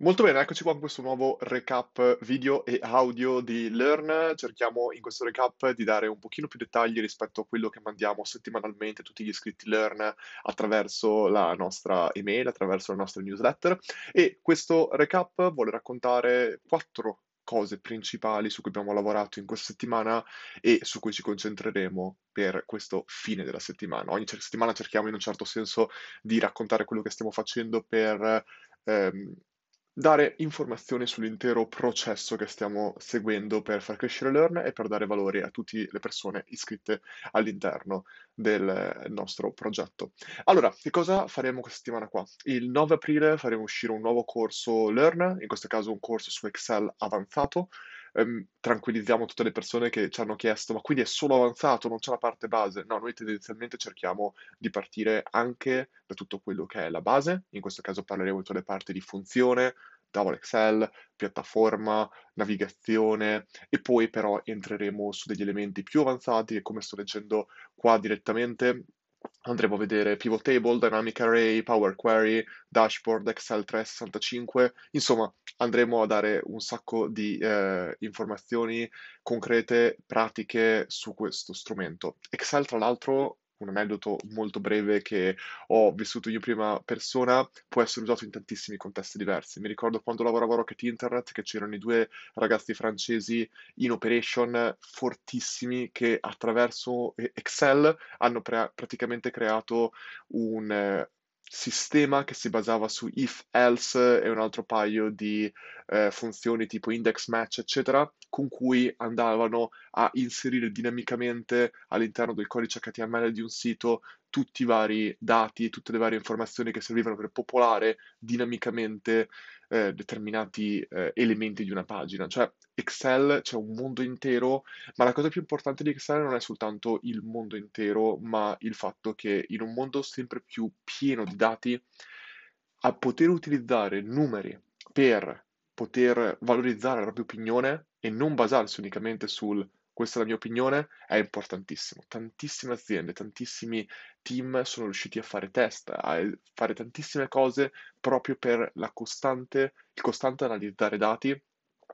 Molto bene, eccoci qua con questo nuovo recap video e audio di Learn. Cerchiamo in questo recap di dare un pochino più dettagli rispetto a quello che mandiamo settimanalmente a tutti gli iscritti Learn attraverso la nostra email, attraverso la nostra newsletter. E questo recap vuole raccontare quattro cose principali su cui abbiamo lavorato in questa settimana e su cui ci concentreremo per questo fine della settimana. Ogni settimana cerchiamo in un certo senso di raccontare quello che stiamo facendo per ehm, dare informazioni sull'intero processo che stiamo seguendo per far crescere Learn e per dare valore a tutte le persone iscritte all'interno del nostro progetto. Allora, che cosa faremo questa settimana qua? Il 9 aprile faremo uscire un nuovo corso Learn, in questo caso un corso su Excel avanzato, ehm, tranquillizziamo tutte le persone che ci hanno chiesto, ma quindi è solo avanzato, non c'è la parte base? No, noi tendenzialmente cerchiamo di partire anche da tutto quello che è la base, in questo caso parleremo di tutte le parti di funzione, tavolo Excel, piattaforma, navigazione e poi però entreremo su degli elementi più avanzati che come sto leggendo qua direttamente andremo a vedere pivot table, dynamic array, power query, dashboard, Excel 365, insomma andremo a dare un sacco di eh, informazioni concrete, pratiche su questo strumento. Excel tra l'altro un aneddoto molto breve che ho vissuto io in prima persona, può essere usato in tantissimi contesti diversi. Mi ricordo quando lavoravo a Rocket Internet che c'erano i due ragazzi francesi in operation fortissimi che attraverso Excel hanno pre- praticamente creato un, sistema che si basava su if else e un altro paio di eh, funzioni tipo index match, eccetera, con cui andavano a inserire dinamicamente all'interno del codice HTML di un sito tutti i vari dati, tutte le varie informazioni che servivano per popolare dinamicamente eh, determinati eh, elementi di una pagina. Cioè Excel c'è un mondo intero, ma la cosa più importante di Excel non è soltanto il mondo intero, ma il fatto che in un mondo sempre più pieno di dati, a poter utilizzare numeri per poter valorizzare la propria opinione e non basarsi unicamente sul questa è la mia opinione, è importantissimo. Tantissime aziende, tantissimi team sono riusciti a fare test, a fare tantissime cose proprio per costante, il costante analizzare dati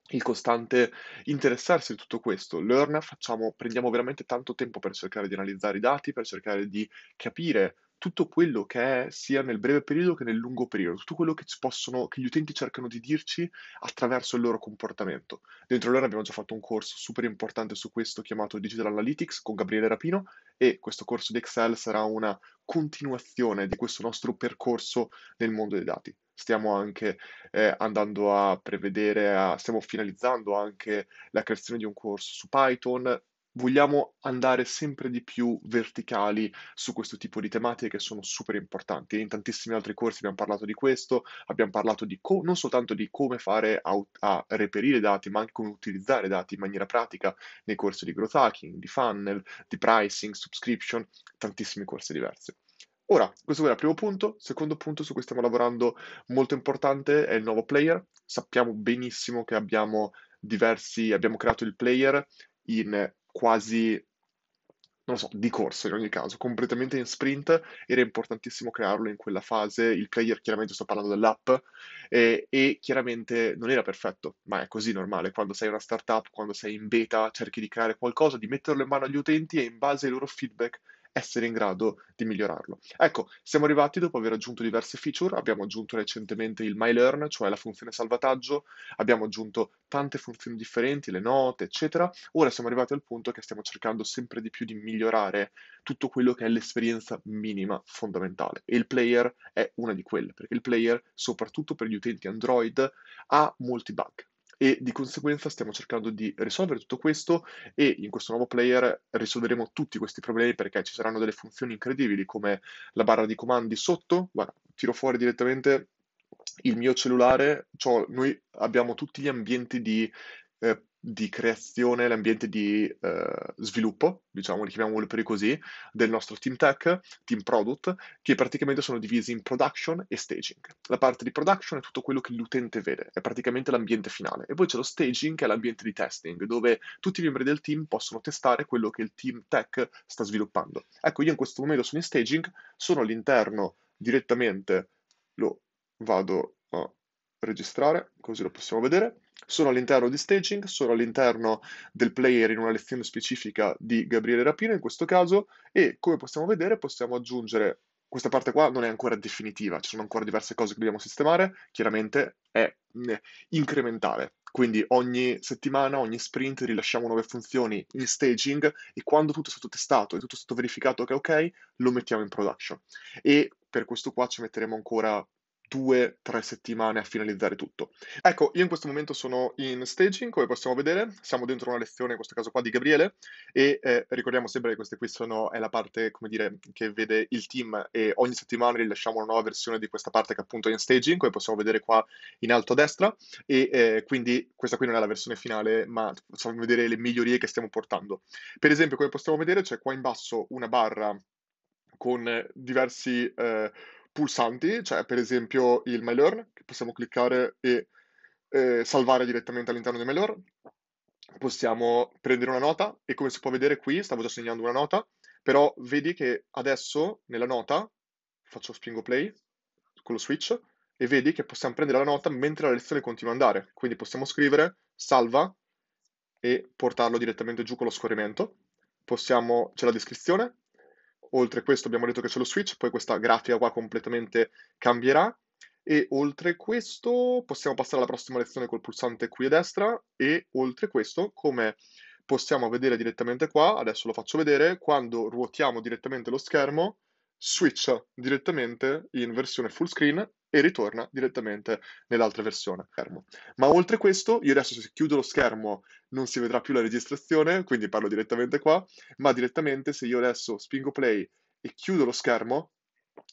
il costante interessarsi di tutto questo. Learn facciamo, prendiamo veramente tanto tempo per cercare di analizzare i dati, per cercare di capire tutto quello che è sia nel breve periodo che nel lungo periodo, tutto quello che, possono, che gli utenti cercano di dirci attraverso il loro comportamento. Dentro Learn abbiamo già fatto un corso super importante su questo chiamato Digital Analytics con Gabriele Rapino e questo corso di Excel sarà una continuazione di questo nostro percorso nel mondo dei dati. Stiamo anche eh, andando a prevedere, a, stiamo finalizzando anche la creazione di un corso su Python, vogliamo andare sempre di più verticali su questo tipo di tematiche che sono super importanti. In tantissimi altri corsi abbiamo parlato di questo, abbiamo parlato di co- non soltanto di come fare a, a reperire dati, ma anche come utilizzare dati in maniera pratica nei corsi di growth hacking, di funnel, di pricing, subscription, tantissimi corsi diversi. Ora, questo era il primo punto. Secondo punto su cui stiamo lavorando molto importante è il nuovo player. Sappiamo benissimo che abbiamo diversi, abbiamo creato il player in quasi, non so, di corsa in ogni caso, completamente in sprint, era importantissimo crearlo in quella fase, il player chiaramente sto parlando dell'app, e, e chiaramente non era perfetto, ma è così normale, quando sei una startup, quando sei in beta, cerchi di creare qualcosa, di metterlo in mano agli utenti e in base ai loro feedback essere in grado di migliorarlo. Ecco, siamo arrivati dopo aver aggiunto diverse feature, abbiamo aggiunto recentemente il MyLearn, cioè la funzione salvataggio, abbiamo aggiunto tante funzioni differenti, le note, eccetera. Ora siamo arrivati al punto che stiamo cercando sempre di più di migliorare tutto quello che è l'esperienza minima fondamentale. E il player è una di quelle, perché il player, soprattutto per gli utenti Android, ha molti bug e di conseguenza stiamo cercando di risolvere tutto questo e in questo nuovo player risolveremo tutti questi problemi perché ci saranno delle funzioni incredibili come la barra di comandi sotto, guarda, tiro fuori direttamente il mio cellulare, cioè noi abbiamo tutti gli ambienti di eh, di creazione, l'ambiente di eh, sviluppo, diciamo, li chiamiamoli per così, del nostro team tech, team product, che praticamente sono divisi in production e staging. La parte di production è tutto quello che l'utente vede, è praticamente l'ambiente finale. E poi c'è lo staging, che è l'ambiente di testing, dove tutti i membri del team possono testare quello che il team tech sta sviluppando. Ecco, io in questo momento sono in staging, sono all'interno direttamente, lo vado a registrare, così lo possiamo vedere. Sono all'interno di staging, sono all'interno del player in una lezione specifica di Gabriele Rapino in questo caso e come possiamo vedere possiamo aggiungere questa parte qua non è ancora definitiva, ci sono ancora diverse cose che dobbiamo sistemare, chiaramente è incrementale. Quindi ogni settimana, ogni sprint rilasciamo nuove funzioni in staging e quando tutto è stato testato e tutto è stato verificato che è ok, lo mettiamo in production. E per questo qua ci metteremo ancora due, tre settimane a finalizzare tutto. Ecco, io in questo momento sono in staging, come possiamo vedere, siamo dentro una lezione, in questo caso qua, di Gabriele, e eh, ricordiamo sempre che questa qui sono, è la parte, come dire, che vede il team e ogni settimana rilasciamo una nuova versione di questa parte che appunto è in staging, come possiamo vedere qua in alto a destra, e eh, quindi questa qui non è la versione finale, ma possiamo vedere le migliorie che stiamo portando. Per esempio, come possiamo vedere, c'è qua in basso una barra con diversi... Eh, pulsanti, cioè per esempio il MyLearn, che possiamo cliccare e eh, salvare direttamente all'interno di MyLearn. Possiamo prendere una nota e come si può vedere qui, stavo già segnando una nota, però vedi che adesso nella nota, faccio spingo play con lo switch, e vedi che possiamo prendere la nota mentre la lezione continua ad andare. Quindi possiamo scrivere salva e portarlo direttamente giù con lo scorrimento. Possiamo, c'è la descrizione, Oltre questo abbiamo detto che c'è lo switch, poi questa grafica qua completamente cambierà. E oltre questo possiamo passare alla prossima lezione col pulsante qui a destra e oltre questo, come possiamo vedere direttamente qua, adesso lo faccio vedere, quando ruotiamo direttamente lo schermo, switcha direttamente in versione full screen e ritorna direttamente nell'altra versione. Ma oltre questo, io adesso se chiudo lo schermo non si vedrà più la registrazione, quindi parlo direttamente qua, ma direttamente se io adesso spingo play e chiudo lo schermo,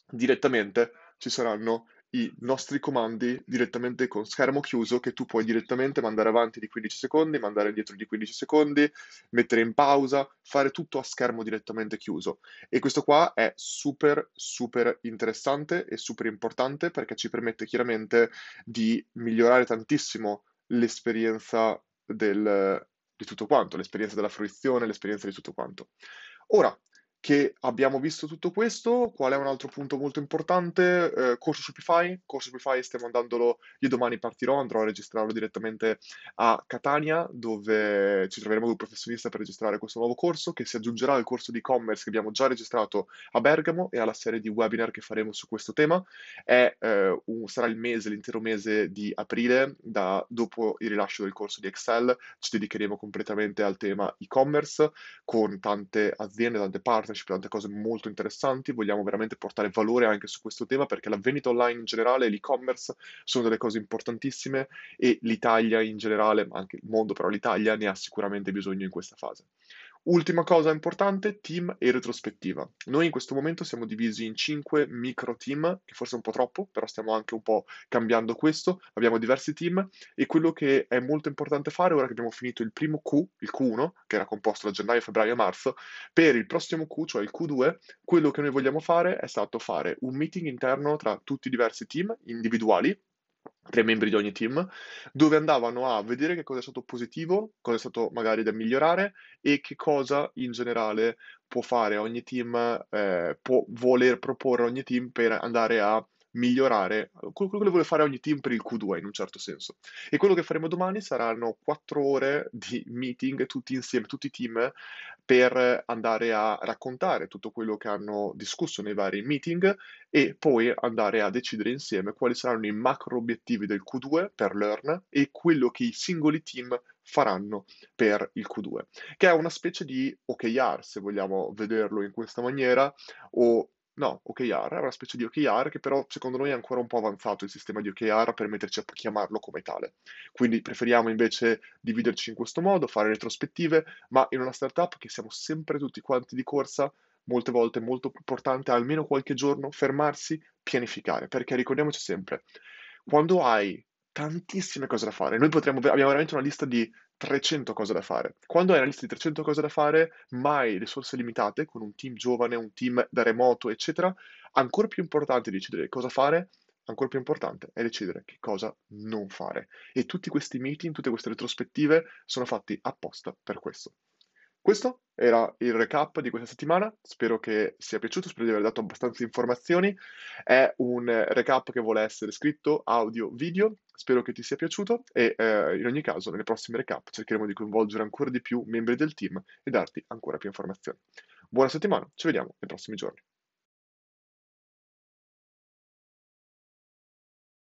direttamente ci saranno i nostri comandi direttamente con schermo chiuso che tu puoi direttamente mandare avanti di 15 secondi, mandare indietro di 15 secondi, mettere in pausa, fare tutto a schermo direttamente chiuso. E questo qua è super super interessante e super importante perché ci permette chiaramente di migliorare tantissimo l'esperienza del, di tutto quanto, l'esperienza della fruizione, l'esperienza di tutto quanto. Ora, che abbiamo visto tutto questo, qual è un altro punto molto importante? Eh, corso Shopify, corso Shopify stiamo andandolo, io domani partirò, andrò a registrarlo direttamente a Catania, dove ci troveremo un professionista per registrare questo nuovo corso, che si aggiungerà al corso di e-commerce che abbiamo già registrato a Bergamo e alla serie di webinar che faremo su questo tema. È, eh, un, sarà il mese, l'intero mese di aprile, da, dopo il rilascio del corso di Excel, ci dedicheremo completamente al tema e-commerce, con tante aziende, tante partner, partnership, tante cose molto interessanti, vogliamo veramente portare valore anche su questo tema perché la vendita online in generale e l'e-commerce sono delle cose importantissime e l'Italia in generale, ma anche il mondo, però l'Italia ne ha sicuramente bisogno in questa fase. Ultima cosa importante, team e retrospettiva. Noi in questo momento siamo divisi in 5 micro team, che forse è un po' troppo, però stiamo anche un po' cambiando questo. Abbiamo diversi team e quello che è molto importante fare ora che abbiamo finito il primo Q, il Q1, che era composto da gennaio, febbraio e marzo, per il prossimo Q, cioè il Q2, quello che noi vogliamo fare è stato fare un meeting interno tra tutti i diversi team individuali tre membri di ogni team, dove andavano a vedere che cosa è stato positivo, cosa è stato magari da migliorare e che cosa in generale può fare ogni team, eh, può voler proporre ogni team per andare a migliorare quello che vuole fare ogni team per il Q2 in un certo senso. E quello che faremo domani saranno quattro ore di meeting tutti insieme, tutti i team, per andare a raccontare tutto quello che hanno discusso nei vari meeting e poi andare a decidere insieme quali saranno i macro obiettivi del Q2 per Learn e quello che i singoli team faranno per il Q2, che è una specie di OKR, se vogliamo vederlo in questa maniera, o No, OKR, è una specie di OKR che però secondo noi è ancora un po' avanzato il sistema di OKR per metterci a chiamarlo come tale. Quindi preferiamo invece dividerci in questo modo, fare retrospettive, ma in una startup che siamo sempre tutti quanti di corsa, molte volte è molto importante almeno qualche giorno fermarsi, pianificare, perché ricordiamoci sempre, quando hai tantissime cose da fare, noi potremmo, abbiamo veramente una lista di 300 cose da fare. Quando hai una lista di 300 cose da fare, mai risorse limitate, con un team giovane, un team da remoto, eccetera, ancora più importante è decidere cosa fare, ancora più importante è decidere che cosa non fare. E tutti questi meeting, tutte queste retrospettive sono fatti apposta per questo. Questo era il recap di questa settimana, spero che sia piaciuto, spero di aver dato abbastanza informazioni. È un recap che vuole essere scritto, audio, video, spero che ti sia piaciuto e eh, in ogni caso nelle prossime recap cercheremo di coinvolgere ancora di più membri del team e darti ancora più informazioni. Buona settimana, ci vediamo nei prossimi giorni.